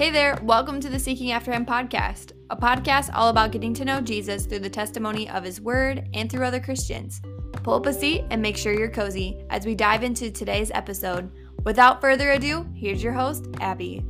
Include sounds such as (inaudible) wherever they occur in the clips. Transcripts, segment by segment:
Hey there, welcome to the Seeking After Him podcast, a podcast all about getting to know Jesus through the testimony of his word and through other Christians. Pull up a seat and make sure you're cozy as we dive into today's episode. Without further ado, here's your host, Abby.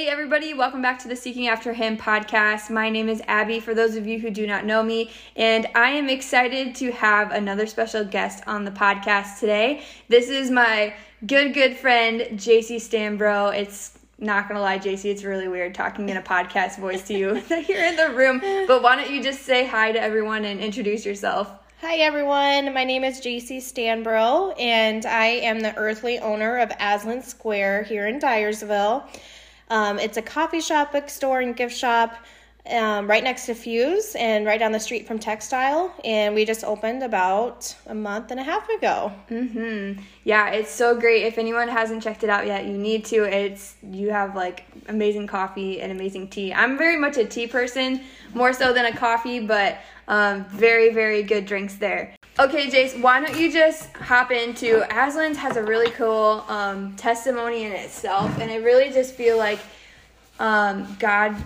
Hey, everybody, welcome back to the Seeking After Him podcast. My name is Abby, for those of you who do not know me, and I am excited to have another special guest on the podcast today. This is my good, good friend, Jacey Stanbro. It's not gonna lie, Jacey, it's really weird talking in a podcast voice to you (laughs) here in the room, but why don't you just say hi to everyone and introduce yourself? Hi everyone, my name is Jacey Stanbro, and I am the earthly owner of Aslan's Square here in Dyersville. Um, it's a coffee shop, bookstore, and gift shop um, right next to Fuse and right down the street from Textile. And we just opened about a month and a half ago. Mm-hmm. Yeah, it's so great. If anyone hasn't checked it out yet, you need to. It's you have like amazing coffee and amazing tea. I'm very much a tea person, more so than a coffee, but um, very very good drinks there. Okay, Jace, why don't you just hop into Aslan's has a really cool um, testimony in itself, and I really just feel like um, God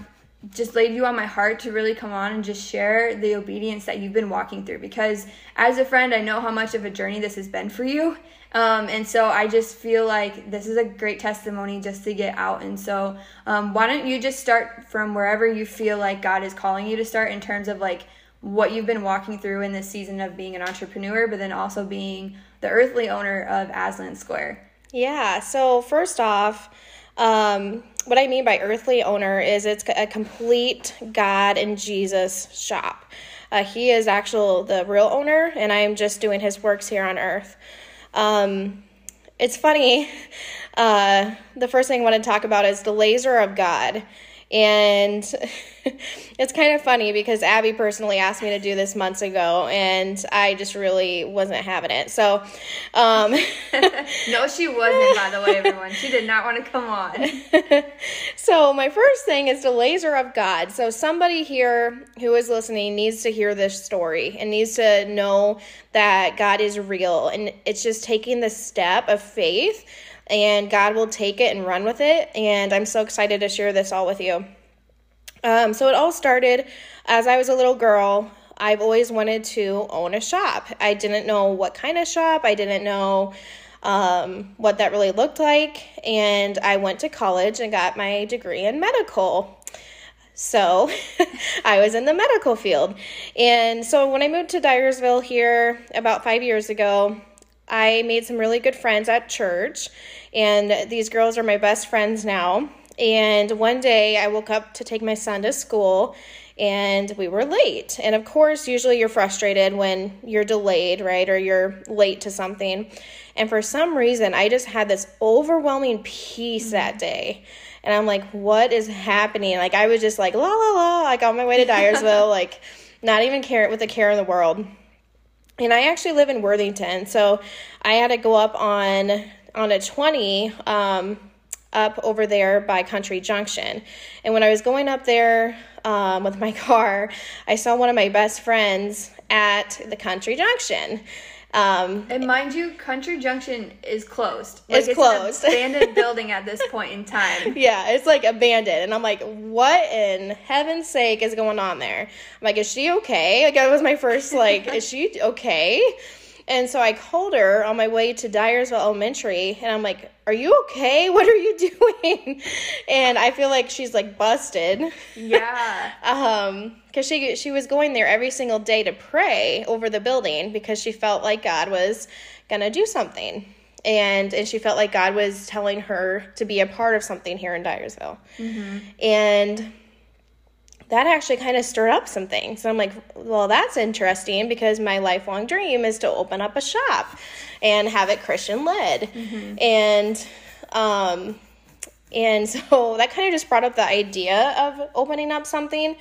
just laid you on my heart to really come on and just share the obedience that you've been walking through because as a friend, I know how much of a journey this has been for you. Um, and so I just feel like this is a great testimony just to get out. And so, um, why don't you just start from wherever you feel like God is calling you to start in terms of like what you've been walking through in this season of being an entrepreneur, but then also being the earthly owner of Aslan's Square. Yeah, so first off, um, what I mean by earthly owner is it's a complete God and Jesus shop. Uh, he is actual the real owner, and I am just doing his works here on earth. Um, it's funny. (laughs) Uh, the first thing I want to talk about is the laser of God. And (laughs) it's kind of funny because Abby personally asked me to do this months ago, and I just really wasn't having it. So, um, (laughs) no, she wasn't, by the way, everyone. She did not want to come on. (laughs) so, my first thing is the laser of God. So, somebody here who is listening needs to hear this story and needs to know that God is real. And it's just taking the step of faith and God will take it and run with it. And I'm so excited to share this all with you. Um, so it all started as I was a little girl. I've always wanted to own a shop. I didn't know what kind of shop, I didn't know um, what that really looked like. And I went to college and got my degree in medical. So (laughs) I was in the medical field. And so when I moved to Dyersville here about five years ago, I made some really good friends at church, and these girls are my best friends now. And one day I woke up to take my son to school and we were late. And of course, usually you're frustrated when you're delayed, right? Or you're late to something. And for some reason, I just had this overwhelming peace mm-hmm. that day. And I'm like, what is happening? Like, I was just like, la la la, like on my way to (laughs) Dyersville, like, not even care with a care in the world and I actually live in Worthington, so I had to go up on on a 20 um, up over there by Country Junction. And when I was going up there um, with my (laughs) car, I saw one of my best friends at the Country Junction. Um, and mind you, Country Junction is closed. Like it's, it's closed. (laughs) abandoned building at this point in time. Yeah, it's like abandoned, and I'm like, what in heaven's sake is going on there? I'm like, is she okay? Like that was my first like, (laughs) is she okay? And so I called her on my way to Dyersville Elementary, and I'm like, "Are you okay? (laughs) What are you doing?" And I feel like she's like busted. Yeah. (laughs) um, because she she was going there every single day to pray over the building because she felt like God was gonna do something, and and she felt like God was telling her to be a part of something here in Dyersville, mm-hmm. and that actually kind of stirred up some things. And I'm like, well, that's interesting because my lifelong dream is to open up a shop and have it Christian led. Mm-hmm. And um and (laughs) so that kind of just brought up the idea of opening up something.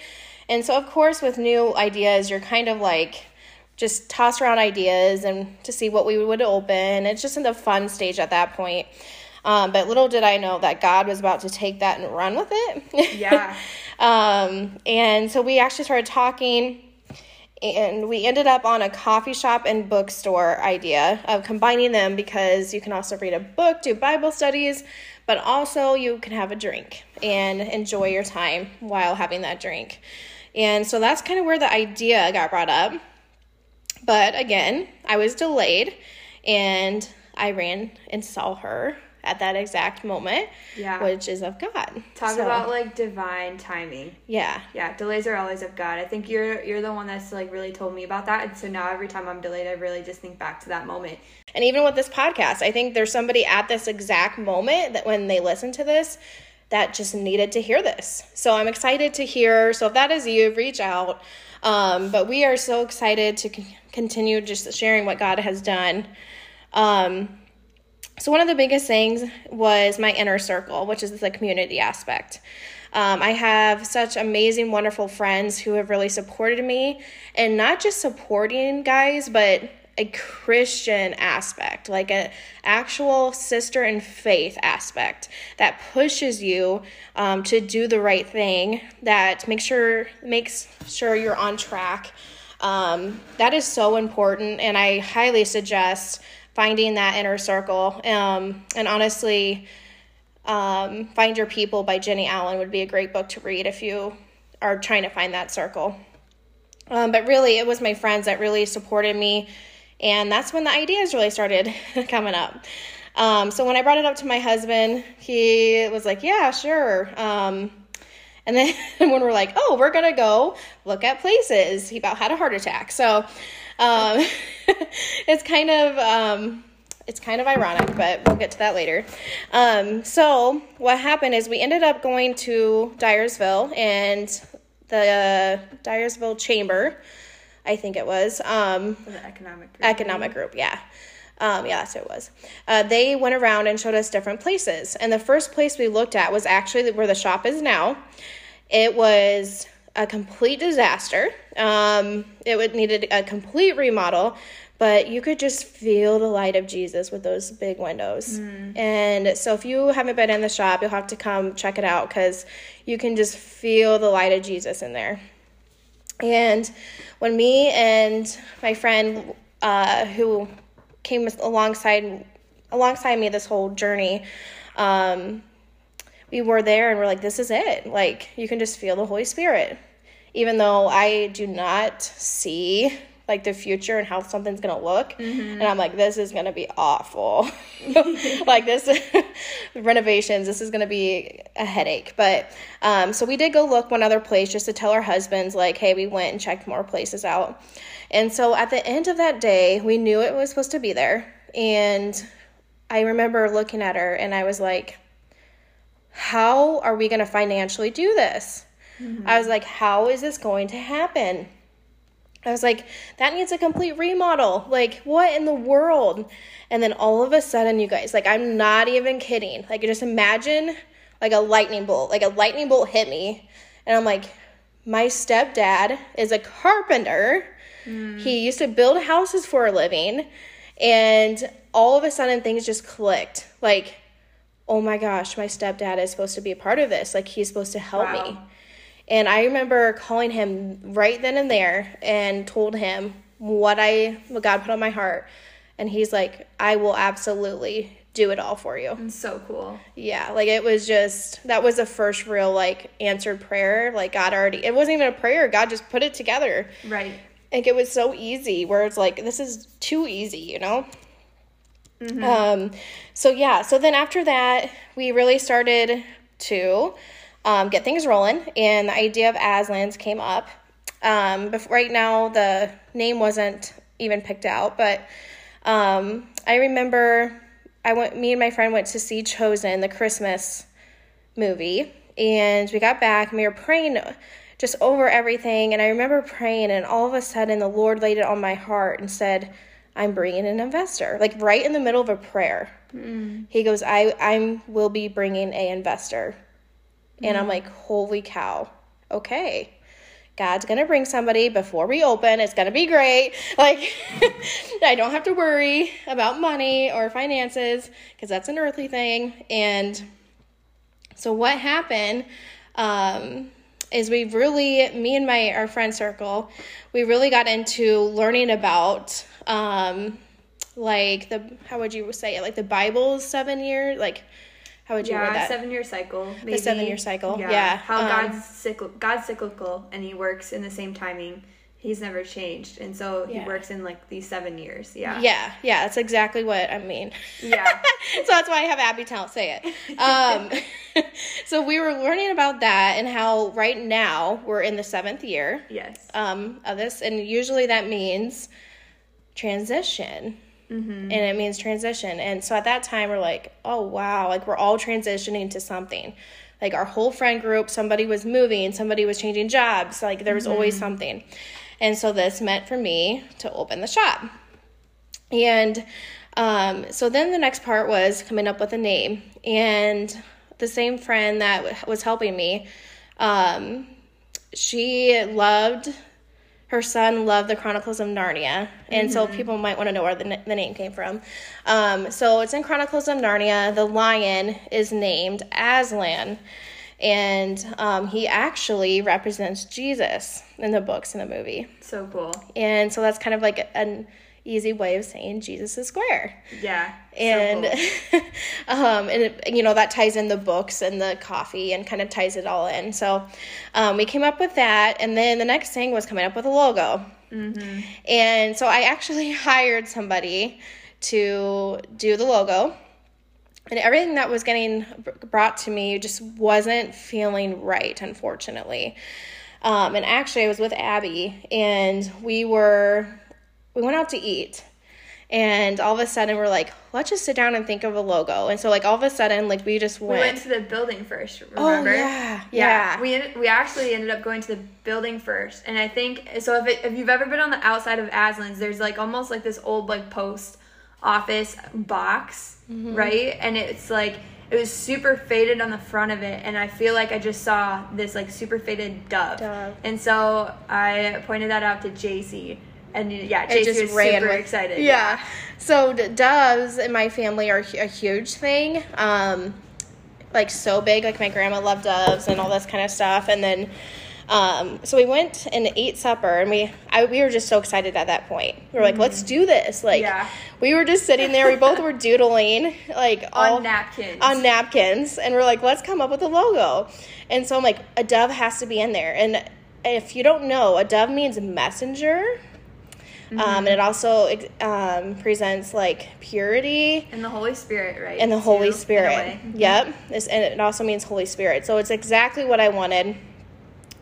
And so of course with new ideas, you're kind of like just toss around ideas and to see what we would open. It's just in the fun stage at that point. Um, but little did I know that God was about to take that and run with it. Yeah. (laughs) um, and so we actually started talking. And we ended up on a coffee shop and bookstore idea of combining them because you can also read a book, do Bible studies, but also you can have a drink and enjoy your time while having that drink. And so that's kind of where the idea got brought up. But again, I was delayed and I ran and saw her at that exact moment, Yeah. which is of God. Talk So, about like divine timing. yeah, Yeah, delays are always of God. I think you're you're the one that's like really told me about that, and so now every time I'm delayed, I really just think back to that moment. And even with this podcast, I think there's somebody at this exact moment that when they listen to this, that just needed to hear this. So I'm excited to hear. So if that is you, reach out. Um, but we are so excited to con- continue just sharing what God has done. Um, so one of the biggest things was my inner circle, which is the community aspect. Um, I have such amazing, wonderful friends who have really supported me, and not just supporting guys, but a Christian aspect, like an actual sister in faith aspect that pushes you um, to do the right thing, that makes sure makes sure you're on track. Um, that is so important, and I highly suggest finding that inner circle. Um, and honestly, um, Find Your People by Jenny Allen would be a great book to read if you are trying to find that circle. Um, but really, it was my friends that really supported me, and that's when the ideas really started (laughs) coming up. Um, so when I brought it up to my husband, he was like, "Yeah, sure." Um, and then (laughs) when we're like, "Oh, we're gonna go look at places," he about had a heart attack. So um, (laughs) it's kind of um, it's kind of ironic, but we'll get to that later. Um, so what happened is we ended up going to Dyersville and the Dyersville Chamber, I think it was. Um, the economic group. economic group yeah um, yeah that's what it was uh, they went around and showed us different places and the first place we looked at was actually where the shop is now it was a complete disaster. Um, it would needed a complete remodel but you could just feel the light of jesus with those big windows. And so if you haven't been in the shop you'll have to come check it out because you can just feel the light of jesus in there. And when me and my friend uh, who came alongside alongside me this whole journey, um, we were there and we're like, this is it. Like you can just feel the Holy Spirit. Even though I do not see like the future and how something's gonna look. And I'm like, this is gonna be awful. (laughs) like this (laughs) renovations, this is gonna be a headache. But um, so we did go look one other place just to tell our husbands, like, hey, we went and checked more places out. And so at the end of that day, we knew it was supposed to be there. And I remember looking at her and I was like, how are we gonna financially do this? Mm-hmm. I was like, how is this going to happen? I was like, that needs a complete remodel. Like, what in the world? And then all of a sudden, you guys, like, I'm not even kidding. Like, just imagine like a lightning bolt. Like, a lightning bolt hit me. And I'm like, my stepdad is a carpenter. Mm. He used to build houses for a living. And all of a sudden, things just clicked. Like, oh my gosh, my stepdad is supposed to be a part of this. Like, he's supposed to help Wow. me. And I remember calling him right then and there and told him what I what God put on my heart. And he's like, I will absolutely do it all for you. So cool. Yeah, like it was just that was the first real like answered prayer. Like God already it wasn't even a prayer, God just put it together. Right. Like it was so easy where it's like this is too easy, you know? Um so yeah, so then after that we really started to um, get things rolling and the idea of Aslan's came up. Um right now the name wasn't even picked out, but um I remember I went me and my friend went to see Chosen, the Christmas movie and we got back and we were praying just over everything and i remember praying and all of a sudden the lord laid it on my heart and said i'm bringing an investor like right in the middle of a prayer he goes i i will be bringing a investor and i'm like holy cow okay God's gonna bring somebody before we open. It's gonna be great. (laughs) Like, (laughs) I don't have to worry about money or finances because that's an earthly thing. And so what happened um, is we really, me and my our friend circle, we really got into learning about um, like the how would you say it like the Bible's seven year like how would you yeah, word that seven year cycle. the seven year cycle yeah, How um, God's cycl- God's cyclical and he works in the same timing. He's never changed. And so he works in like these seven years. Yeah. yeah yeah that's exactly what I mean Yeah. (laughs) so that's why I have Abby tell say it. Um, (laughs) so we were learning about that and how right now we're in the seventh year yes. um, of this, and usually that means transition. And it means transition. And so at that time, we're like, oh, wow, like we're all transitioning to something. Like our whole friend group, somebody was moving, somebody was changing jobs, like there was always something. And so this meant for me to open the shop. And um, so then the next part was coming up with a name. And the same friend that was helping me, um, she loved, her son loved the Chronicles of Narnia. And so people might want to know where the, the name came from. Um, so it's in Chronicles of Narnia. The lion is named Aslan. And um, he actually represents Jesus in the books in the movie. So cool. And so that's kind of like an easy way of saying Jesus is square. Yeah. so And cool. (laughs) um and it, you know that ties in the books and the coffee and kind of ties it all in. So um, we came up with that and then the next thing was coming up with a logo. And so I actually (laughs) hired somebody to do the logo. And everything that was getting brought to me just wasn't feeling right, unfortunately. Um, and actually, I was with Abby, and we were we went out to eat, and all of a sudden we're like, let's just sit down and think of a logo. And so like all of a sudden, like we just we went. went to the building first, oh remember? yeah, yeah, We ended, we actually ended up going to the building first, and I think so. If it, if you've ever been on the outside of Aslan's, there's like almost like this old like post office box, Mm-hmm. right? And it's like it was super faded on the front of it, and I feel like I just saw this like super faded dove, Dove. and so I pointed that out to Jacey, and yeah, Jacey just was super with- excited. Yeah. So d- doves in my family are a huge thing. Um, like so big. Like my grandma loved doves and all this kind of stuff. And then, um, so we went and ate supper, and we I, we were just so excited at that point. We were like, let's do this. Like, Yeah. we were just sitting there. We both were (laughs) doodling, like all on napkins. on napkins and we're like let's come up with a logo and so i'm like a dove has to be in there and if you don't know a dove means messenger um, and it also um, presents like purity and the Holy Spirit, right? and the holy spirit way. yep and it also means holy spirit so it's exactly what i wanted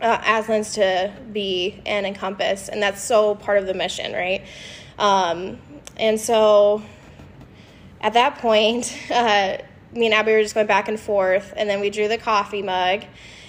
uh, Aslan's to be and encompass, and that's so part of the mission, right? Um, and so at that point, (laughs) uh, me and Abby were just going back and forth, and then we drew the coffee mug,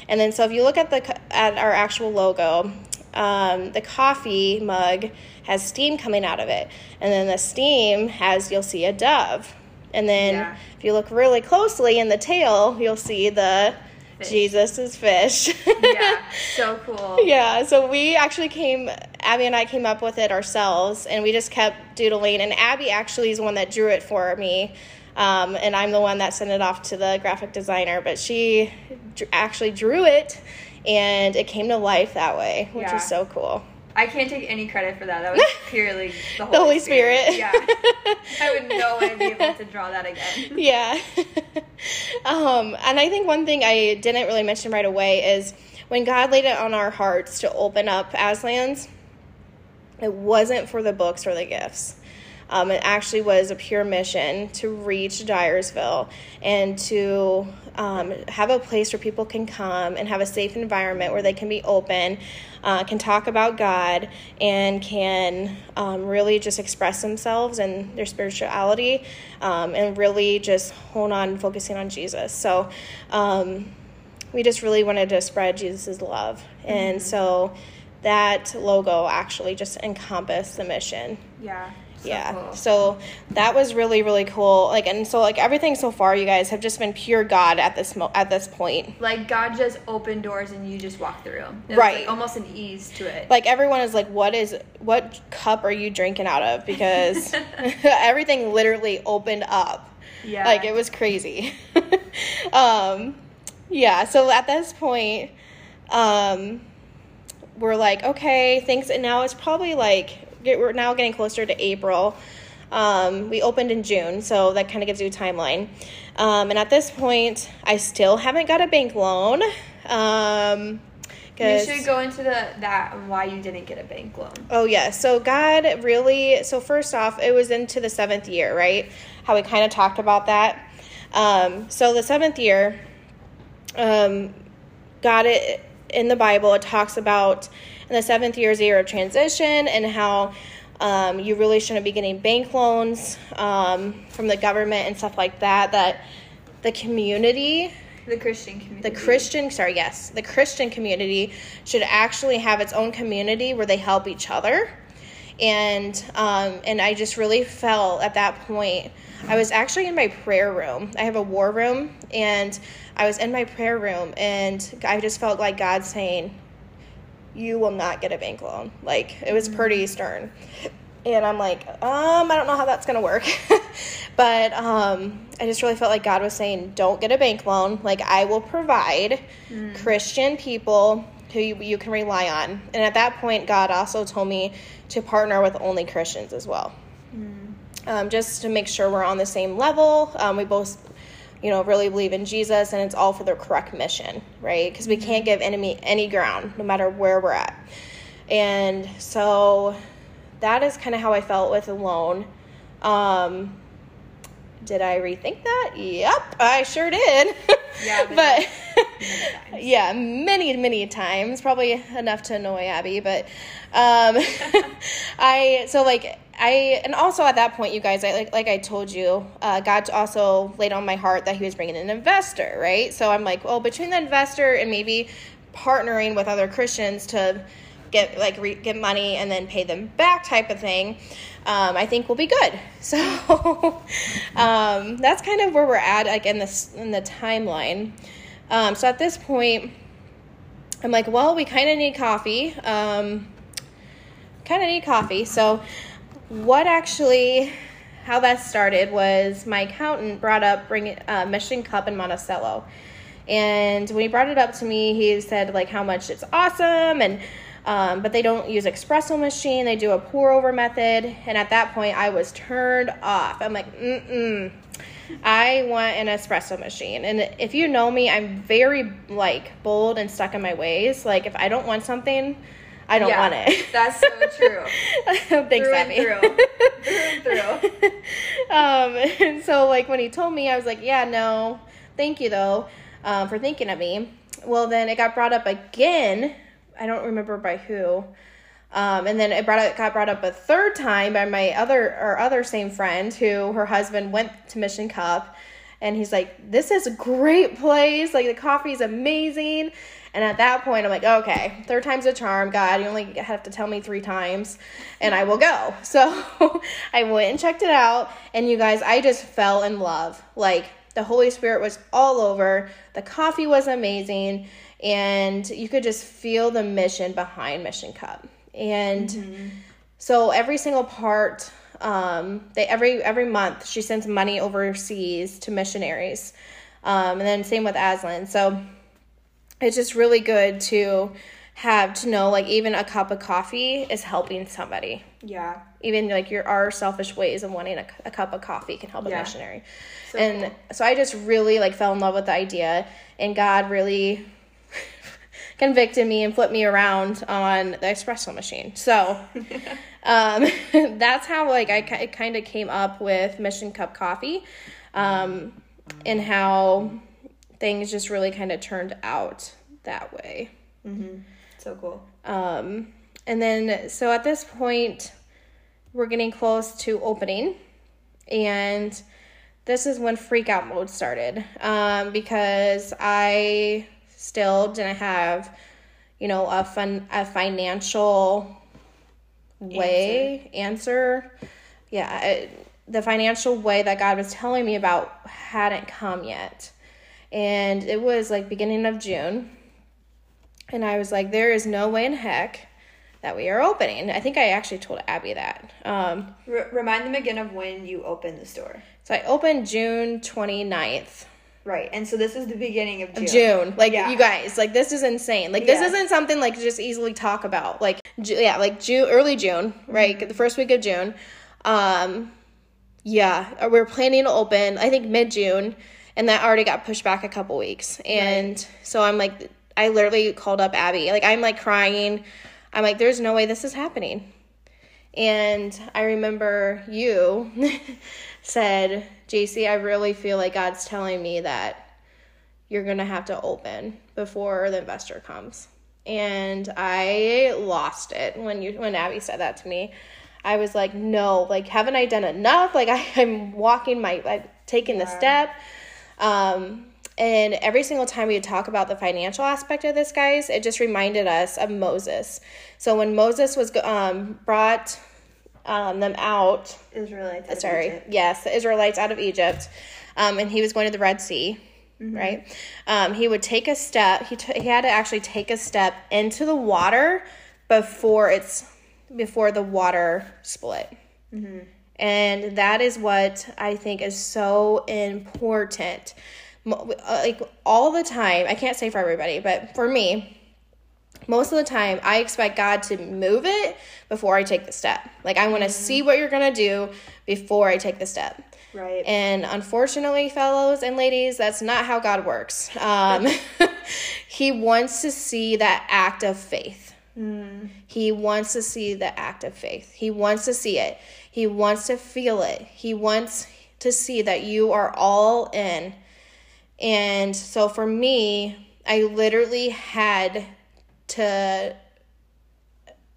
and then so if you look at the at our actual logo, um, the coffee mug has steam coming out of it, and then the steam has you'll see a dove, and then Yeah. if you look really closely in the tail, you'll see the Fish. Jesus is fish. yeah, (laughs) so cool. Yeah, so we actually came, Abby and I came up with it ourselves, and we just kept doodling. And Abby actually is the one that drew it for me, um, and I'm the one that sent it off to the graphic designer. But she dr- actually drew it, and it came to life that way, which Yeah. is so cool. I can't take any credit for that. That was (laughs) purely the Holy, Holy Spirit. Yeah. (laughs) I would no way be able to draw that again. (laughs) yeah. um, and I think one thing I didn't really mention right away is when God laid it on our hearts to open up Aslan's, it wasn't for the books or the gifts. Um, it actually was a pure mission to reach Dyersville and to um, have a place where people can come and have a safe environment where they can be open, uh, can talk about God, and can um, really just express themselves and their spirituality, um, and really just hone on focusing on Jesus. So um, we just really wanted to spread Jesus' love. And so that logo actually just encompassed the mission Yeah. So yeah Cool. so that was really really cool like and so like everything so far you guys have just been pure god at this mo- at this point like God just opened doors and you just walk through. It was, Right. like, almost an ease to it. like everyone is like what is what cup are you drinking out of because (laughs) (laughs) everything literally opened up yeah. like it was crazy (laughs) um yeah so at this point um, we're like, okay, things, and now it's probably like, we're now getting closer to April. Um, we opened in June, so that kind of gives you a timeline. Um, and at this point, I still haven't got a bank loan. Um, you should go into the that and why you didn't get a bank loan. Oh yeah, so God really. So first off, it was into the seventh year, right? How we kind of talked about that. Um, so the seventh year, um, God it in the Bible. It talks about in the seventh year is a year of transition and how um, you really shouldn't be getting bank loans um, from the government and stuff like that. That the community the Christian community. The Christian, sorry, yes, the Christian community should actually have its own community where they help each other. And um, and I just really felt at that point, I was actually in my prayer room. I have a war room, and I was in my prayer room, and I just felt like God saying, "You will not get a bank loan." Like it was pretty stern and I'm like, um, I don't know how that's gonna work. (laughs) but um, I just really felt like God was saying, don't get a bank loan. Like I will provide mm. Christian people who you, you, can rely on. And at that point, God also told me to partner with only Christians as well, mm. um, just to make sure we're on the same level. Um, we both. You know, really believe in Jesus, and it's all for the correct mission, right? Because we can't give enemy any ground, no matter where we're at. And so that is kind of how I felt with alone. Um, did I rethink that? Yep, I sure did. (laughs) Yeah, (laughs) but many (laughs) yeah, many many times, probably enough to annoy Abby. But um, I so like I and also at that point, you guys, I like like I told you, uh, God also laid on my heart that He was bringing an investor, right? So I'm like, well, between the investor and maybe partnering with other Christians to get like re- get money and then pay them back type of thing um, i think will be good. (laughs) So um, that's kind of where we're at like in this in the timeline. Um, so at this point i'm like well we kind of need coffee um, kind of need coffee. So what actually how that started was my accountant brought up bring uh, mission cup in monticello and when he brought it up to me he said like how much it's awesome and um, but they don't use espresso machine. They do a pour over method. And at that point, I was turned off. I'm like, mm mm. I want an espresso machine. And if you know me, I'm very like bold and stuck in my ways. Like if I don't want something, I don't yeah, want it. (laughs) That's so true. (laughs) Thanks, through Abby. Through. through and through. (laughs) um, and so like when he told me, I was like, yeah, no, thank you though, um, for thinking of me. Well, then it got brought up again I don't remember by who. Um, and then it brought it got brought up a third time by my other or other same friend who her husband went to Mission Cup, and he's like, "This is a great place. Like the coffee is amazing." And at that point, I'm like, "Okay, third time's a charm, God. You only have to tell me three times, and I will go." (laughs) So (laughs) I went and checked it out, and you guys, I just fell in love. Like the Holy Spirit was all over. The coffee was amazing and you could just feel the mission behind Mission Cup. And mm-hmm. so every single part, um, they every every month she sends money overseas to missionaries, um, and then same with Aslan. So it's just really good to have to know like even a cup of coffee is helping somebody. Yeah. Even like your our selfish ways of wanting a, a cup of coffee can help yeah. a missionary. So and cool. so I just really like fell in love with the idea and God really (laughs) convicted me and flipped me around on the espresso machine. So (laughs) um, (laughs) that's how like I, I kind of came up with Mission Cup Coffee, um, and how things just really kind of turned out that way. Mm-hmm. So cool. Um, and then so at this point, we're getting close to opening, and this is when freak out mode started um, because I still didn't have, you know, a fun a financial way answer. answer. Yeah, it, the financial way that God was telling me about hadn't come yet. And it was like beginning of June. And I was like, there is no way in heck that we are opening. I think I actually told Abby that. Um, R- remind them again of when you opened the store. So I opened June 29th Right. And so this is the beginning of June. June. Like Yeah. you guys, like this is insane. Like this Yeah. isn't something like just easily talk about. Like yeah, like June, early June, right? Mm-hmm. The first week of June. Um, yeah, uh, we're planning to open. I think mid June, and that already got pushed back a couple weeks. And so I'm like, I literally called up Abby. Like I'm like crying. I'm like, there's no way this is happening. And I remember you (laughs) said, Jacey, I really feel like God's telling me that you're going to have to open before the investor comes. And I lost it when you when Abby said that to me. I was like, no, like haven't I done enough? Like I, (laughs) I'm walking my like taking the step. Um and every single time we would talk about the financial aspect of this, guys, it just reminded us of Moses. So when Moses was um, brought um, them out, Israelites. sorry, Egypt. yes, the Israelites out of Egypt, um, and he was going to the Red Sea, right? Um, he would take a step. He t- he had to actually take a step into the water before it's before the water split. And that is what I think is so important. Uh, Like all the time, I can't say for everybody, but for me, most of the time I expect God to move it before I take the step. Like I want to see what you're going to do before I take the step. Right. And unfortunately, fellows and ladies, that's not how God works. Um, (laughs) he wants to see that act of faith. He wants to see the act of faith. He wants to see it. He wants to feel it. He wants to see that you are all in. And so for me, I literally had to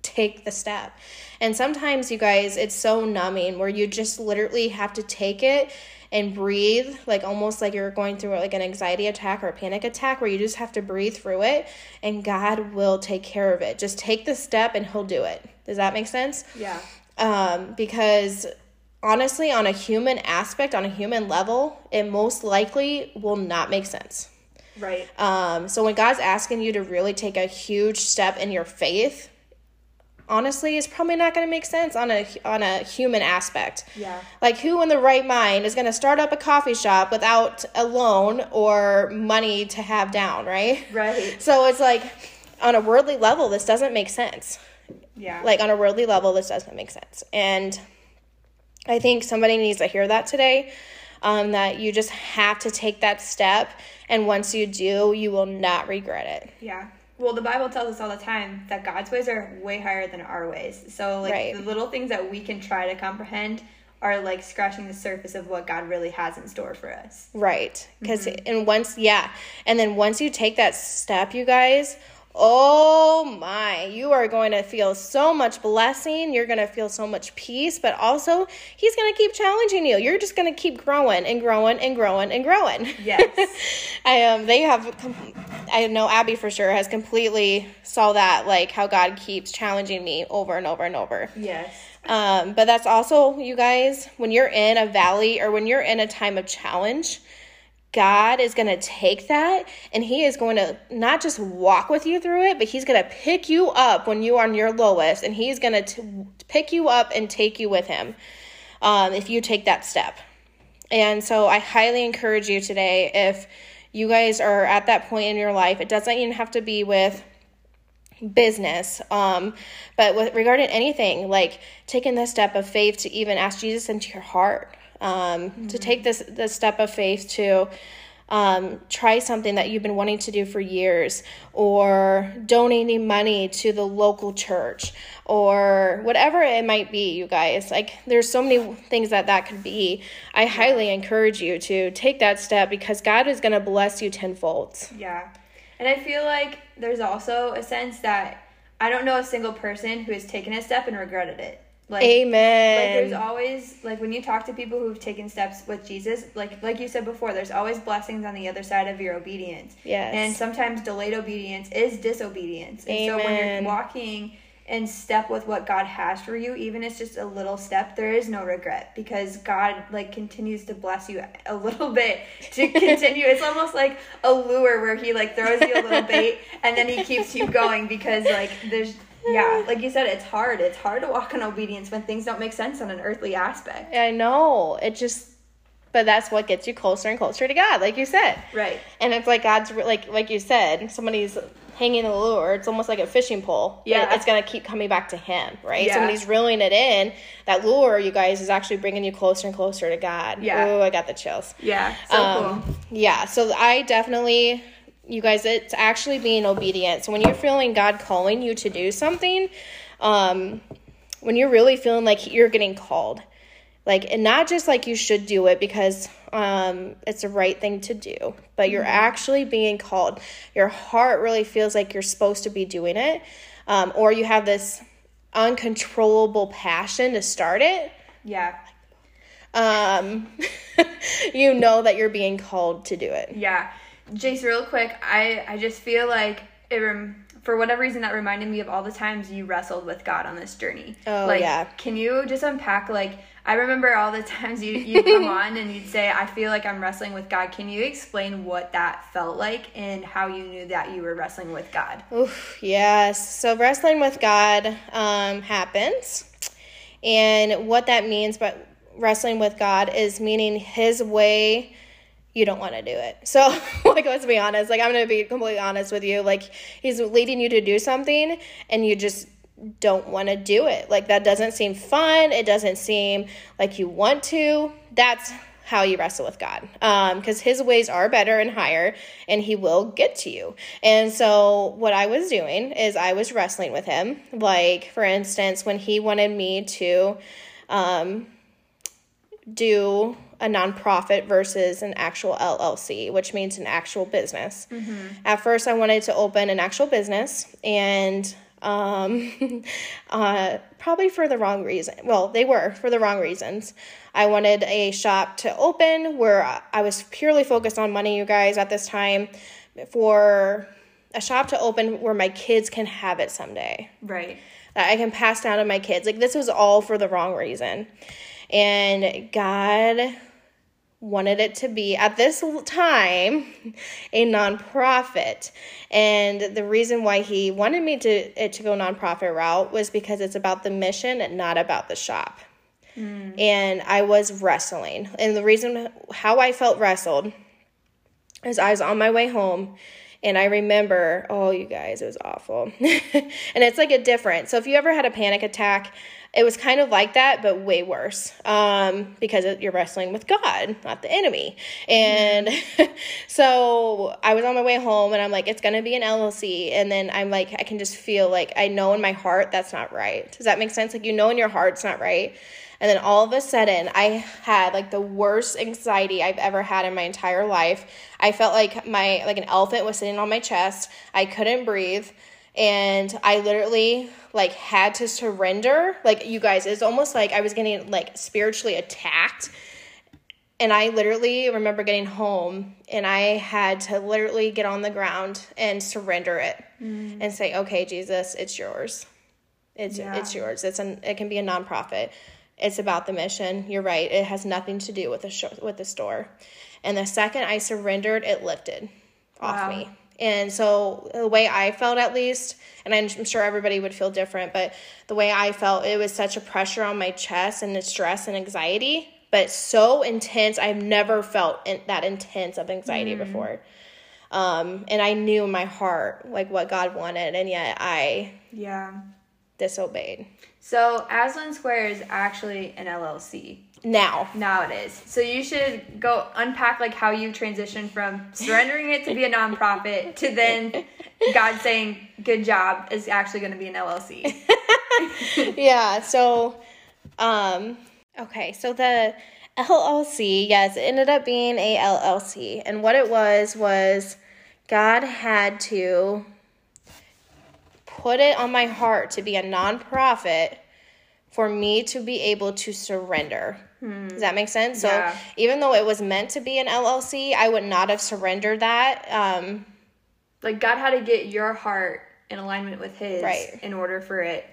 take the step. And sometimes, you guys, it's so numbing where you just literally have to take it and breathe, like almost like you're going through like an anxiety attack or a panic attack, where you just have to breathe through it and God will take care of it. Just take the step and He'll do it. Does that make sense? yeah. Um, because honestly, on a human aspect, on a human level, it most likely will not make sense. Right. Um, so when God's asking you to really take a huge step in your faith, honestly, it's probably not going to make sense on a on a human aspect. Yeah. Like who in the right mind is going to start up a coffee shop without a loan or money to have down, right? Right. So it's like on a worldly level, this doesn't make sense Yeah. like on a worldly level this doesn't make sense and i think somebody needs to hear that today um, that you just have to take that step and once you do you will not regret it Yeah. Well, the Bible tells us all the time that God's ways are way higher than our ways. So, like, Right. the little things that we can try to comprehend are like scratching the surface of what God really has in store for us. right because and once yeah and then once you take that step you guys oh my you are going to feel so much blessing you're going to feel so much peace but also he's going to keep challenging you you're just going to keep growing and growing and growing and growing Yes. (laughs) I um they have I know Abby for sure has completely saw that like how God keeps challenging me over and over and over. yes. Um but that's also you guys when you're in a valley or when you're in a time of challenge God is going to take that and he is going to not just walk with you through it but he's going to pick you up when you are on your lowest and he's going to pick you up and take you with him um, if you take that step. And so I highly encourage you today if you guys are at that point in your life, it doesn't even have to be with business um but with regarding anything like taking the step of faith to even ask jesus into your heart um to take this the step of faith to um, try something that you've been wanting to do for years, or donating money to the local church, or whatever it might be, you guys. Like, there's so many things that that could be. I highly encourage you to take that step because God is going to bless you tenfold. Yeah. And I feel like there's also a sense that I don't know a single person who has taken a step and regretted it. Like, Like there's always like when you talk to people who've taken steps with Jesus, like like you said before, there's always blessings on the other side of your obedience. Yes. And sometimes delayed obedience is disobedience. And so when you're walking in step with what God has for you, even if it's just a little step, there is no regret because God like continues to bless you a little bit to (laughs) continue. it's almost like a lure where he like throws you a little (laughs) bait and then he keeps you going because like there's yeah, (sighs) like you said, it's hard. It's hard to walk in obedience when things don't make sense on an earthly aspect. I know. It just, but that's what gets you closer and closer to God, like you said. Right. And it's like God's like like you said, somebody's hanging a lure. It's almost like a fishing pole. Yeah. it's gonna keep coming back to Him, right? So Yeah. when He's reeling it in, that lure, you guys, is actually bringing you closer and closer to God. Yeah. Oh, I got the chills. Yeah. So Um, cool. Yeah, so I definitely, you guys, it's actually being obedient. So when you're feeling God calling you to do something, um, when you're really feeling like you're getting called, like, and not just like you should do it because um, it's the right thing to do, but you're actually being called. Your heart really feels like you're supposed to be doing it, um, or you have this uncontrollable passion to start it Yeah. um, (laughs) you know that you're being called to do it. Yeah. Jace, real quick, I, I just feel like it rem- for whatever reason that reminded me of all the times you wrestled with God on this journey. Oh, like, yeah. Can you just unpack like I remember all the (laughs) times you you come on and you'd say I feel like I'm wrestling with God. Can you explain what that felt like and how you knew that you were wrestling with God? Oof, yes. So wrestling with God um, happens, and what that means, but wrestling with God is meaning His way. You don't want to do it. So, (laughs) like, let's be honest. Like, I'm gonna be completely honest with you. Like, He's leading you to do something, and you just don't want to do it. Like, that doesn't seem fun. It doesn't seem like you want to. That's how you wrestle with God. Um, because his ways are better and higher, and he will get to you. And so, what I was doing is I was wrestling with him. Like, for instance, when he wanted me to um, do a nonprofit versus an actual LLC, which means an actual business. At first, I wanted to open an actual business, and um, (laughs) uh, probably for the wrong reason. Well, they were for the wrong reasons. I wanted a shop to open where I was purely focused on money, you guys, at this time, for a shop to open where my kids can have it someday Right. that I can pass down to my kids. Like this was all for the wrong reason. And God wanted it to be at this time a nonprofit. And the reason why he wanted me to it to go nonprofit route was because it's about the mission and not about the shop. Mm. And I was wrestling. And the reason how I felt wrestled is I was on my way home and I remember, oh, you guys, it was awful. (laughs) and it's like a different. So if you ever had a panic attack, it was kind of like that, but way worse um, because you're wrestling with God, not the enemy. And (laughs) so I was on my way home and I'm like, it's going to be an LLC. And then I'm like, I can just feel like I know in my heart that's not right. Does that make sense? Like, you know, in your heart it's not right. And then all of a sudden, I had like the worst anxiety I've ever had in my entire life. I felt like my like an elephant was sitting on my chest. I couldn't breathe, and I literally like had to surrender. Like you guys, it's almost like I was getting like spiritually attacked. And I literally remember getting home and I had to literally get on the ground and surrender it mm. and say, "Okay, Jesus, it's yours. It's Yeah. it's yours. It's an it can be a nonprofit. It's about the mission. You're right. It has nothing to do with the sh- with the store. And the second I surrendered, it lifted off me. And so the way I felt, at least, and I'm sure everybody would feel different, but the way I felt, it was such a pressure on my chest and the stress and anxiety, but so intense. I've never felt in, that intense of anxiety before. Um, and I knew in my heart like what God wanted, and yet I Yeah. disobeyed. So Aslan's Square is actually an LLC. Now, Now it is. So you should go unpack like how you transitioned from surrendering it to be a nonprofit to then God saying, "Good job," is actually going to be an LLC. (laughs) yeah, so um okay, so the LLC, yes, it ended up being a LLC. And what it was was God had to put it on my heart to be a nonprofit for me to be able to surrender. Does that make sense? Yeah. So even though it was meant to be an LLC, I would not have surrendered that. Um, like God had to get your heart in alignment with His Right. in order for it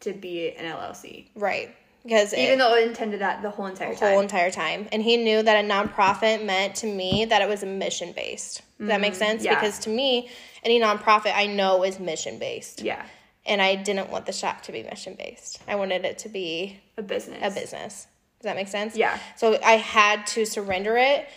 to be an LLC. right. Because Even though it intended that the whole entire the time. whole entire time. And he knew that a nonprofit meant to me that it was a mission based. Does that make sense? Mm, yeah. Because to me, any nonprofit I know is mission based. yeah, And I didn't want the shop to be mission based. I wanted it to be a business. a business. Does that make sense? Yeah. So I had to surrender it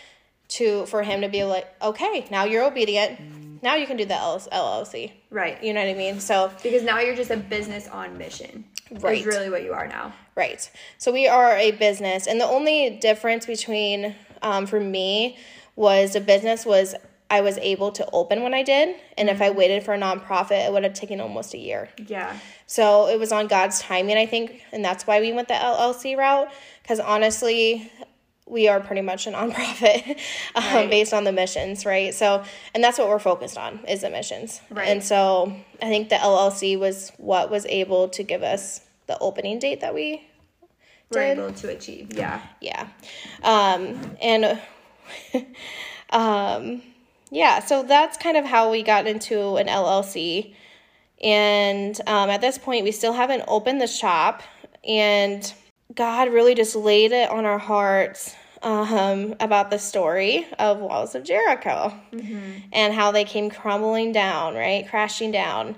to for him to be like, okay, now you're obedient. Now you can do the LLC. Right. You know what I mean? So Because now you're just a business on mission. Right. Is really what you are now. Right. So we are a business, and the only difference between um, for me was a business was I was able to open when I did, and if I waited for a nonprofit, it would have taken almost a year. Yeah. So it was on God's timing, I think, and that's why we went the LLC route. Because honestly, we are pretty much a (laughs) nonprofit um, Right. based on the missions, right? So, and that's what we're focused on is the missions. Right. And so I think the LLC was what was able to give us the opening date that we We're did. able to achieve. Yeah. Yeah. Um, and (laughs) um, yeah, so that's kind of how we got into an LLC. And um, at this point, we still haven't opened the shop. And God really just laid it on our hearts um, about the story of Walls of Jericho and how they came crumbling down, right? Crashing down.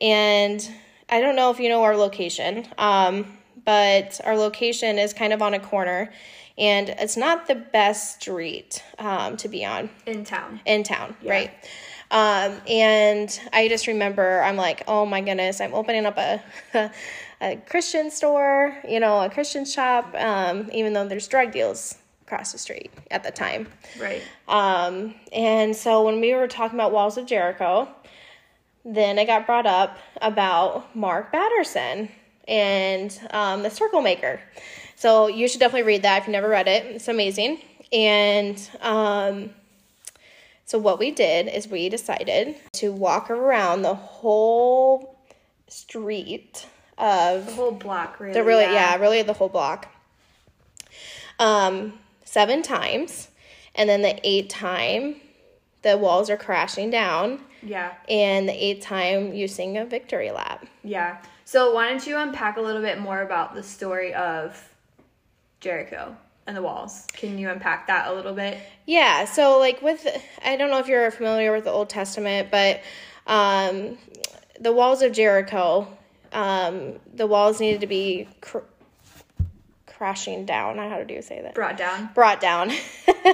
And I don't know if you know our location, um, but our location is kind of on a corner. And it's not the best street um, to be on In town. in town, right? Um, and I just remember I'm like, oh my goodness, I'm opening up a (laughs) a Christian store, you know, a Christian shop, um, even though there's drug deals across the street at the time. Right. Um, and so when we were talking about Walls of Jericho, then it got brought up about Mark Batterson and um, the Circle Maker. So you should definitely read that if you've never read it. It's amazing. And um, so what we did is we decided to walk around the whole street of The whole block, really. the really yeah. really the whole block um seven times and then the eighth time the walls are crashing down Yeah. and the eighth time you sing a victory lap Yeah. So why don't you unpack a little bit more about the story of Jericho and the walls? Can you unpack that a little bit? yeah so like with i don't know if you're familiar with the old testament but um the walls of jericho um the walls needed to be cr- crashing down I how do you say that Brought down. brought down.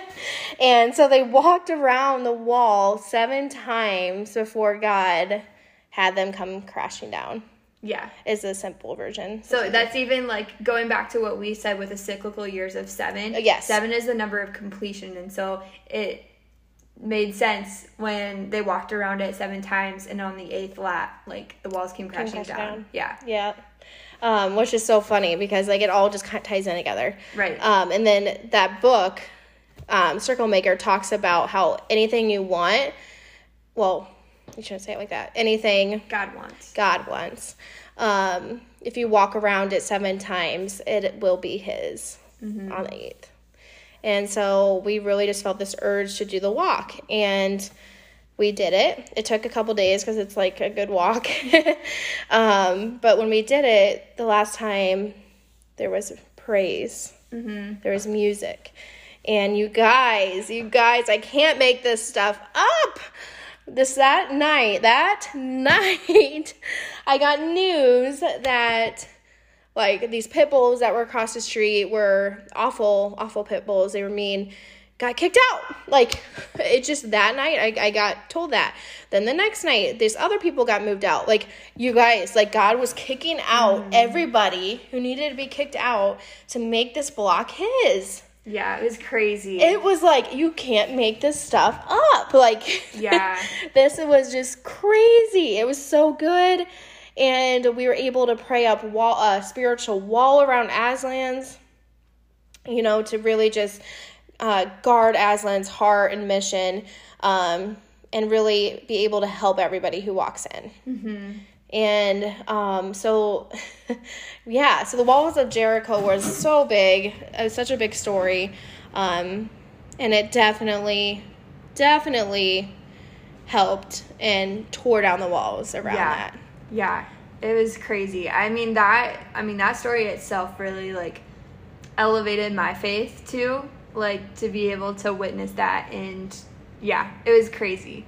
(laughs) and so they walked around the wall seven times before God had them come crashing down. Yeah. Is the simple version. So that's even like going back to what we said with the cyclical years of seven. Uh, yes. Seven is the number of completion. And so it made sense when they walked around it seven times and on the eighth lap, like the walls came crashing down. down. Yeah. Yeah. Um, which is so funny because like it all just kind of ties in together. Right. Um, and then that book, um, Circle Maker, talks about how anything you want, well, you shouldn't say it like that. Anything God wants. God wants. Um, if you walk around it seven times, it will be His on the eighth. And so we really just felt this urge to do the walk, and we did it. It took a couple days because it's like a good walk. (laughs) um, but when we did it the last time, there was praise, there was music. And you guys, you guys, I can't make this stuff up this that night that (laughs) night i got news that like these pit bulls that were across the street were awful awful pit bulls. They were mean. Got kicked out. Like (laughs) it just that night I, I got told that. Then the next night these other people got moved out. Like you guys like god was kicking out hmm. everybody who needed to be kicked out to make this block his Yeah, it was crazy. it was like you can't make this stuff up. (laughs) Like Yeah. (laughs) this was just crazy. It was so good. And we were able to pray up wall a spiritual wall around aslan's you know to really just uh, guard aslan's heart and mission um, and really be able to help everybody who walks in and um, so, (laughs) yeah, so the walls of Jericho was so big. It was such a big story. Um, and it definitely, definitely helped and tore down the walls around Yeah. that. Yeah, it was crazy. I mean that I mean that story itself really like elevated my faith too, like to be able to witness that and yeah, it was crazy.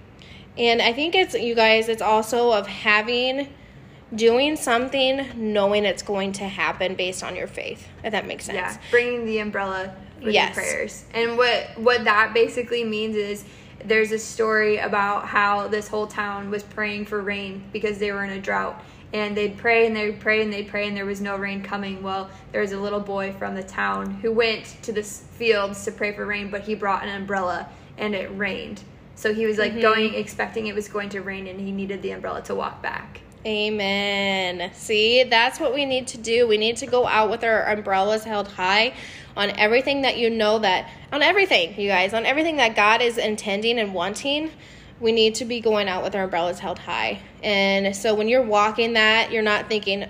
And I think it's, you guys, it's also of having doing something knowing it's going to happen based on your faith. If that makes sense. Yeah, bringing the umbrella with Yes. your prayers. And what what that basically means is there's a story about how this whole town was praying for rain because they were in a drought. And they'd pray and they'd pray and they'd pray and there was no rain coming. Well, there was a little boy from the town who went to the fields to pray for rain, but he brought an umbrella and it rained. So he was like going expecting it was going to rain and he needed the umbrella to walk back. Amen. See, that's what we need to do. We need to go out with our umbrellas held high on everything that you know that, on everything, you guys, on everything that God is intending and wanting. We need to be going out with our umbrellas held high. And so when you're walking that, you're not thinking,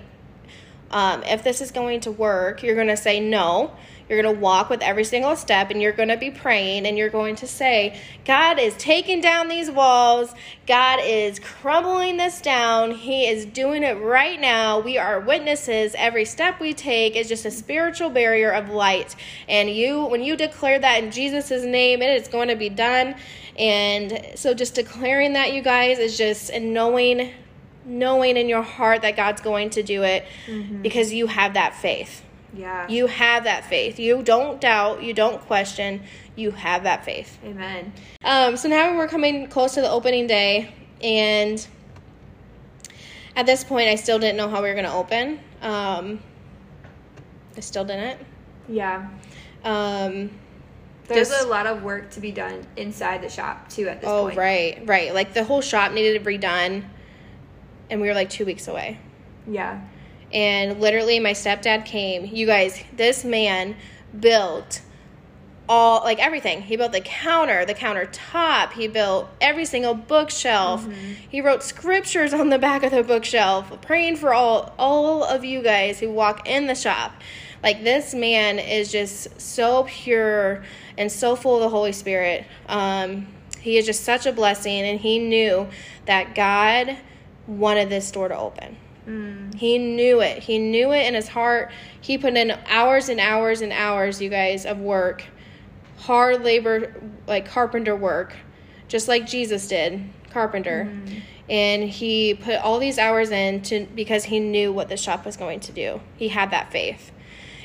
um, if this is going to work, you're going to say no. You're going to walk with every single step and you're going to be praying and you're going to say, God is taking down these walls. God is crumbling this down. He is doing it right now. We are witnesses. Every step we take is just a spiritual barrier of light. And you, when you declare that in Jesus' name, it is going to be done. And so just declaring that, you guys, is just and knowing knowing in your heart that God's going to do it mm-hmm. because you have that faith. Yeah. You have that faith. You don't doubt, you don't question, you have that faith. Amen. Um, so now we're coming close to the opening day, and at this point, I still didn't know how we were going to open. Um, I still didn't. Yeah. Um, There's Just- a lot of work to be done inside the shop too at this oh, point. Oh right, right. Like the whole shop needed to be redone, and we were like two weeks away. Yeah. And literally my stepdad came. You guys this man built all like everything. He built the counter the countertop. He built every single bookshelf. He wrote scriptures on the back of the bookshelf praying for all all of you guys who walk in the shop. Like this man is just so pure and so full of the holy spirit. Um, he is just such a blessing and he knew that god wanted this door to open he knew it. He knew it in his heart. He put in hours and hours and hours, you guys, of work. Hard labor, like carpenter work, just like Jesus did, carpenter. And he put all these hours in to, because he knew what the shop was going to do. He had that faith.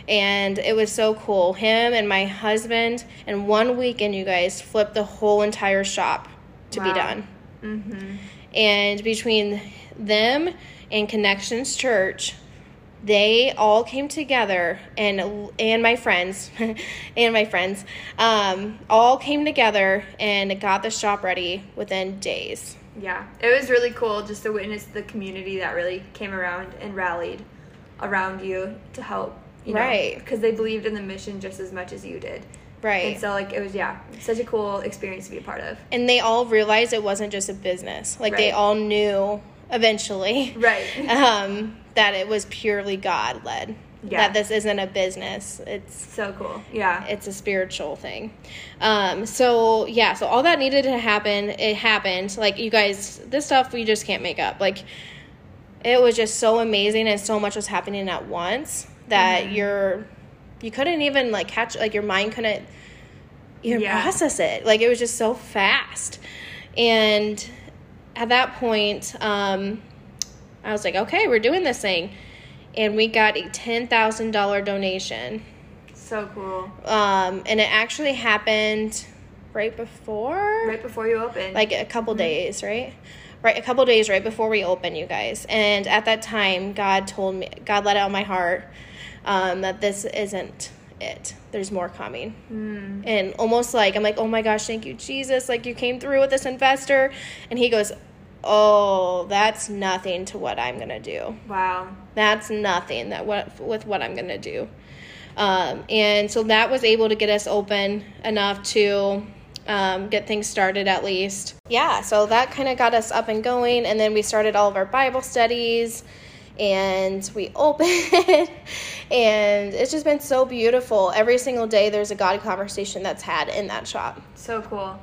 And it was so cool. Him and my husband, in one weekend, you guys, flipped the whole entire shop to be done Mm-hmm. and between them and connections church they all came together and and my friends (laughs) and my friends um, all came together and got the shop ready within days Yeah. It was really cool just to witness the community that really came around and rallied around you to help. You know, Right. Because they believed in the mission just as much as you did. right And so like it was yeah, such a cool experience to be a part of. and they all realized it wasn't just a business like they all knew eventually Right. um, that it was purely god led Yeah. that this isn't a business it's so cool. Yeah. it's a spiritual thing. Um, so yeah, so all that needed to happen, it happened. Like you guys, this stuff we just can't make up. Like it was just so amazing and so much was happening at once that you're you couldn't even like catch like your mind couldn't even Yeah. process it. Like it was just so fast. And at that point, um, I was like, okay, we're doing this thing. And we got a ten thousand dollar donation. So cool. Um, and it actually happened right before, Right before you opened. like a couple days, right? Right, a couple days right before we open, you guys. And at that time, God told me, God let out my heart um, that this isn't it. There's more coming. Mm. And almost like, I'm like, oh my gosh, thank you, Jesus. Like, you came through with this investor. And he goes, oh, that's nothing to what I'm going to do Wow. that's nothing that what with what I'm gonna do. Um, and so that was able to get us open enough to um, get things started at least. Yeah, so that kind of got us up and going, and then we started all of our Bible studies, and we (laughs) opened, and it's just been so beautiful. Every single day, there's a God conversation that's had in that shop. So cool.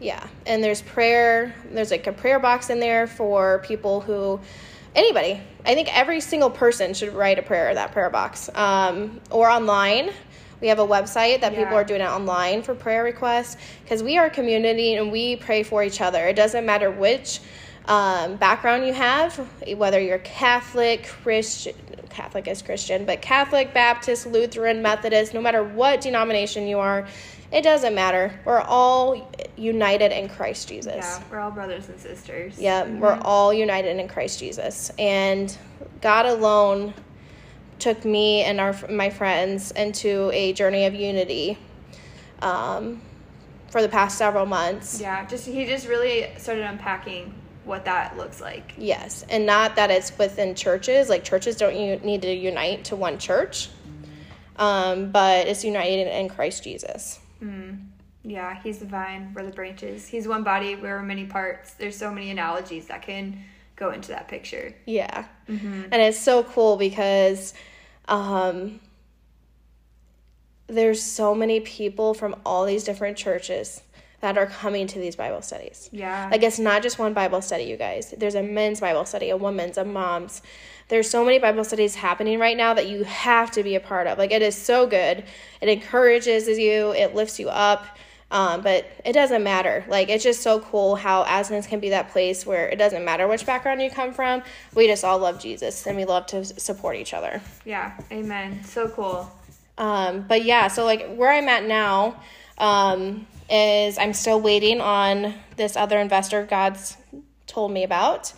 Yeah, and there's prayer. There's like a prayer box in there for people who, anybody. I think every single person should write a prayer in that prayer box, um, or online. We have a website that people are doing it online for prayer requests because we are a community and we pray for each other. It doesn't matter which um, background you have, whether you're Catholic, Christian, Catholic is Christian, but Catholic, Baptist, Lutheran, Methodist, no matter what denomination you are, it doesn't matter. We're all united in Christ Jesus. Yeah, we're all brothers and sisters. Yeah, we're all united in Christ Jesus. And God alone took me and our my friends into a journey of unity um, for the past several months. Yeah, just he just really started unpacking what that looks like. Yes, and not that it's within churches. Like churches don't u- need to unite to one church, um, but it's united in Christ Jesus. Yeah, he's the vine, we're the branches. He's one body, we're many parts. There's so many analogies that can go into that picture. Yeah. And it's so cool because um, there's so many people from all these different churches that are coming to these Bible studies. Yeah. Like it's not just one Bible study, you guys. There's a men's Bible study, a woman's, a mom's. There's so many Bible studies happening right now that you have to be a part of. Like it is so good. It encourages you, it lifts you up. Um, but it doesn't matter. Like it's just so cool how Aslan's can be that place where it doesn't matter which background you come from. We just all love Jesus and we love to support each other. yeah, amen. So cool. Um, but yeah, so like where I'm at now um, is I'm still waiting on this other investor God's told me about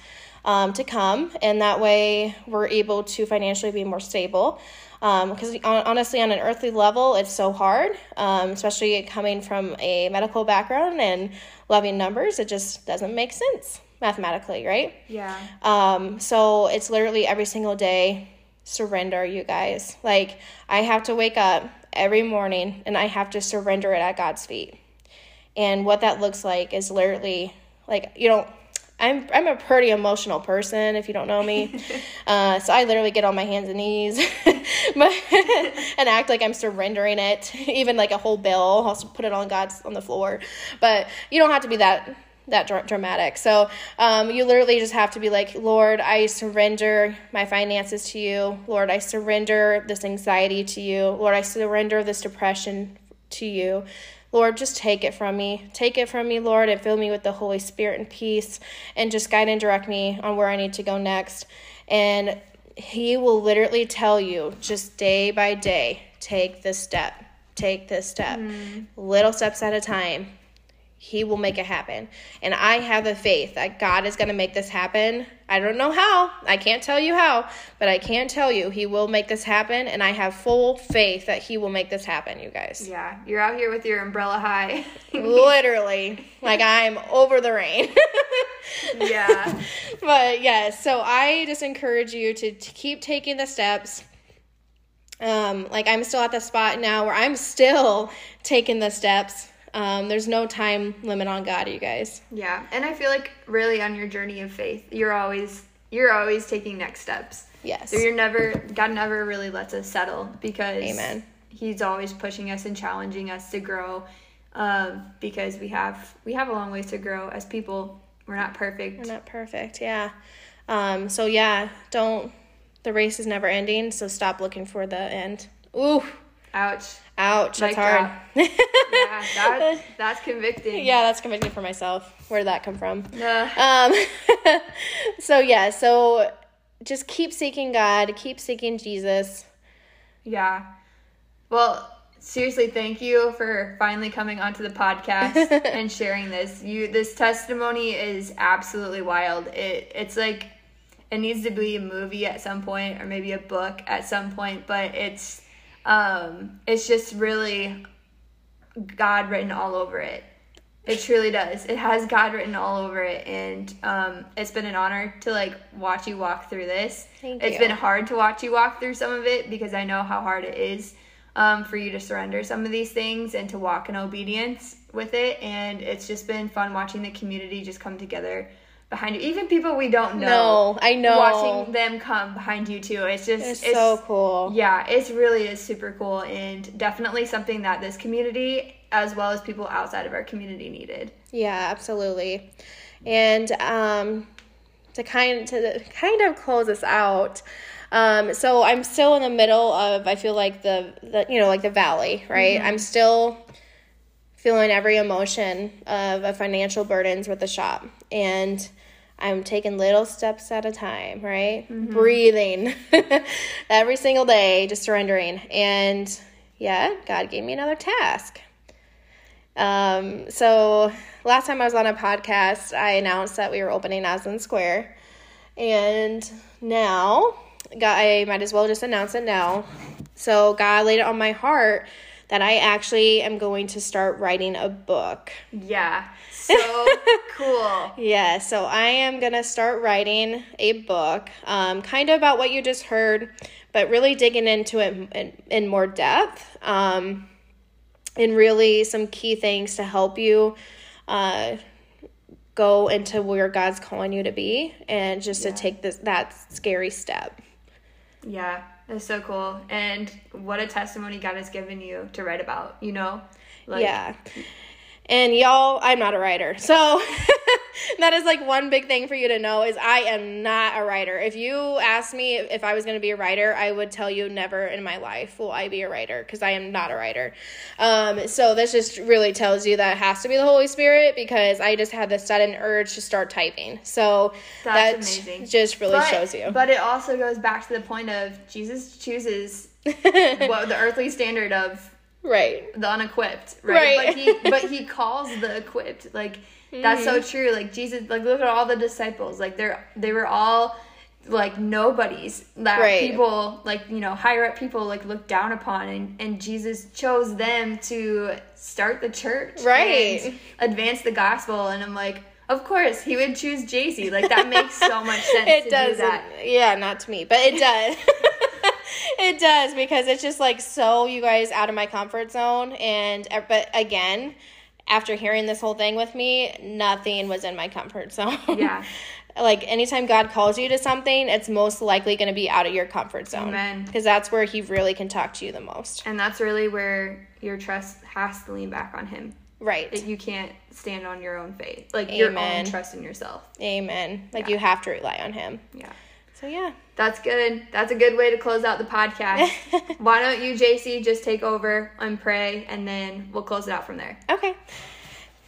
um, to come, and that way we're able to financially be more stable. Because honestly, on an earthly level, it's so hard, um, especially coming from a medical background and loving numbers. It just doesn't make sense mathematically, right? Yeah. Um, so it's literally every single day surrender, you guys. Like I have to wake up every morning and I have to surrender it at God's feet. And what that looks like is literally like you know, I'm I'm a pretty emotional person if you don't know me. (laughs) uh, so I literally get on my hands and knees (laughs) and act like I'm surrendering it, even like a whole bill. I'll put it on God's on the floor. But you don't have to be that that dra- dramatic. So um, you literally just have to be like, Lord, I surrender my finances to you. Lord, I surrender this anxiety to you. Lord, I surrender this depression to you. Lord, just take it from me. Take it from me, Lord, and fill me with the Holy Spirit and peace, and just guide and direct me on where I need to go next. And He will literally tell you just day by day take this step, take this step, mm. little steps at a time he will make it happen. And I have the faith that God is going to make this happen. I don't know how. I can't tell you how, but I can tell you he will make this happen. And I have full faith that he will make this happen, you guys. Yeah. You're out here with your umbrella high. (laughs) Literally, like I'm over the rain. (laughs) yeah. but yeah, so I just encourage you to, to keep taking the steps. Um, like I'm still at the spot now where I'm still taking the steps. Um, there's no time limit on God, you guys. Yeah. And I feel like really on your journey of faith, you're always you're always taking next steps. Yes. So you're never God never really lets us settle because Amen. He's always pushing us and challenging us to grow. Um, because we have we have a long ways to grow as people. We're not perfect. We're not perfect, yeah. Um, so yeah, don't the race is never ending, so stop looking for the end. Ooh, Ouch. ouch, that's hard. (laughs) Yeah, that, that's convicting. yeah, that's convicting for myself. Where did that come from? Um, (laughs) so yeah, so just keep seeking God, keep seeking Jesus. yeah. Well, seriously, thank you for finally coming onto the podcast (laughs) and sharing this. You this testimony is absolutely wild. It it's like it needs to be a movie at some point or maybe a book at some point, but it's um it's just really God written all over it. It truly does. It has God written all over it, and um, it's been an honor to like watch you walk through this. Thank It's you. been hard to watch you walk through some of it because I know how hard it is um, for you to surrender some of these things and to walk in obedience with it. And it's just been fun watching the community just come together behind you. Even people we don't know. No, I know. Watching them come behind you too. It's just It's, so cool. yeah, it's really is super cool and definitely something that this community, as well as people outside of our community, needed. Yeah, absolutely. And um, to kind to kind of close us out, um, so I'm still in the middle of I feel like the, the you know like the valley, right? I'm still feeling every emotion of, of financial burdens with the shop, and I'm taking little steps at a time, right? Breathing (laughs) every single day, just surrendering. And yeah, God gave me another task. Um, so last time I was on a podcast, I announced that we were opening Aslan Square. And now, God, I might as well just announce it now. So God laid it on my heart that I actually am going to start writing a book. Yeah. So (laughs) cool. Yeah, so I am going to start writing a book, um, kind of about what you just heard, but really digging into it in, in more depth. Um, and really some key things to help you uh, go into where God's calling you to be and just Yeah. to take this that scary step. Yeah, that's so cool. And what a testimony God has given you to write about, you know? Like, yeah. And y'all, I'm not a writer. So (laughs) that is like one big thing for you to know is I am not a writer. If you asked me if I was going to be a writer, I would tell you never in my life will I be a writer because I am not a writer. Um, so this just really tells you that it has to be the Holy Spirit because I just had this sudden urge to start typing. So That's that amazing. just really But, shows you. but it also goes back to the point of Jesus chooses (laughs) what the earthly standard of right. the unequipped, right? Right. But he but he (laughs) calls the equipped. Like that's so Mm-hmm. true. Like Jesus, like look at all the disciples. Like they're they were all like nobodies that Right. people like you know higher up people like look down upon and, and jesus chose them to start the church Right. and advance the gospel and i'm like of course he would choose Jacey. like that makes so much (laughs) sense it to does do that yeah not to me but it does (laughs) (laughs) it does because it's just like so you guys out of my comfort zone and uh, but again after hearing this whole thing with me nothing was in my comfort zone. Yeah. (laughs) like anytime god calls you to something it's most likely going to be out of your comfort zone. Amen. because that's where he really can talk to you the most. And that's really where your trust has to lean back on him. Right. That you can't stand on your own faith. Like your own trust in yourself. Amen. Like Yeah. you have to rely on him. Yeah so yeah That's good. That's a good way to close out the podcast. (laughs) Why don't you, Jacey, just take over and pray, and then we'll close it out from there. Okay.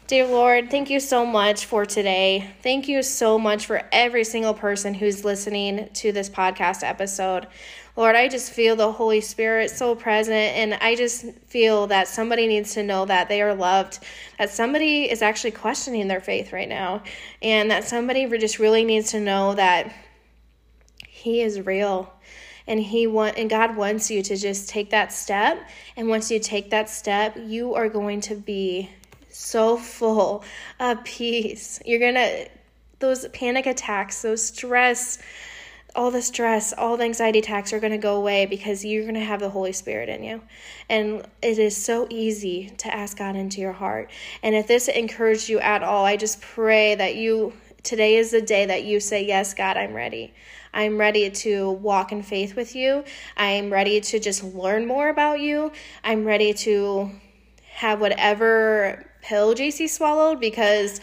Dear Lord, thank you so much for today. Thank you so much for every single person who's listening to this podcast episode. Lord, I just feel the Holy Spirit so present, and I just feel that somebody needs to know that they are loved, that somebody is actually questioning their faith right now, and that somebody just really needs to know that He is real. And he want and God wants you to just take that step. And once you take that step you are going to be so full of peace. You're to those panic attacks those stress all the stress all the anxiety attacks are going to go away because you're going to have the holy spirit in you. And it is so easy to ask god into your heart. And if this encouraged you at all i just pray that you today is the day that you say yes god i'm ready I'm ready to walk in faith with you. I'm ready to just learn more about you. I'm ready to have whatever pill Jacey swallowed because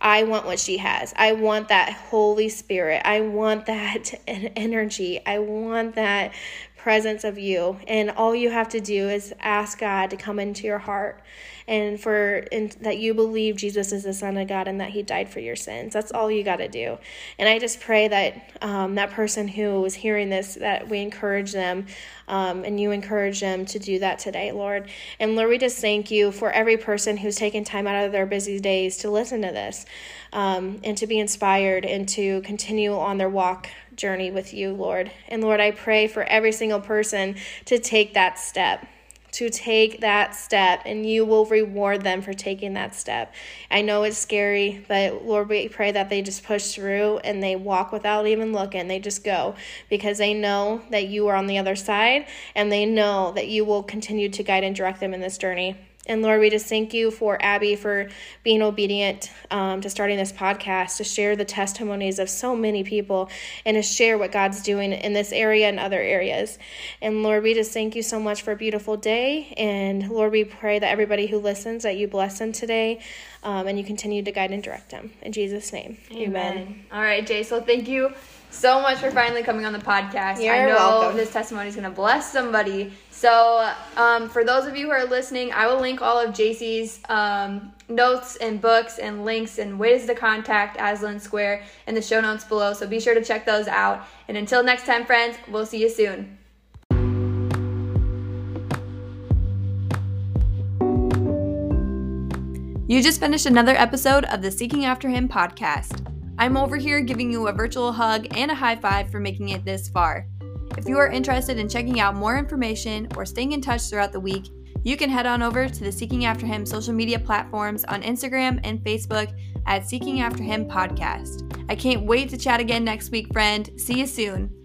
I want what she has. I want that Holy Spirit. I want that (laughs) energy. I want that presence of you. And all you have to do is ask God to come into your heart and for and that you believe Jesus is the Son of God and that He died for your sins. That's all you got to do. And I just pray that um, that person who is hearing this, that we encourage them um, and you encourage them to do that today, Lord. And Lord, we just thank you for every person who's taken time out of their busy days to listen to this um, and to be inspired and to continue on their walk journey with you, Lord. And Lord, I pray for every single person to take that step to take that step and you will reward them for taking that step. I know it's scary, but Lord, we pray that they just push through and they walk without even looking. They just go because they know that you are on the other side and they know that you will continue to guide and direct them in this journey. And Lord, we just thank you for Abby for being obedient um, to starting this podcast, to share the testimonies of so many people, and to share what God's doing in this area and other areas. And Lord, we just thank you so much for a beautiful day. And Lord, we pray that everybody who listens, that you bless them today um, and you continue to guide and direct them. In Jesus' name, amen. All right, Jay. So thank you so much for finally coming on the podcast. You're I know welcome. this testimony is going to bless somebody. So, um, for those of you who are listening, I will link all of Jacey's um, notes and books and links and ways to contact Aslan Square in the show notes below. So, be sure to check those out. And until next time, friends, we'll see you soon. You just finished another episode of the Seeking After Him podcast. I'm over here giving you a virtual hug and a high five for making it this far. If you are interested in checking out more information or staying in touch throughout the week, you can head on over to the Seeking After Him social media platforms on Instagram and Facebook at Seeking After Him Podcast. I can't wait to chat again next week, friend. See you soon.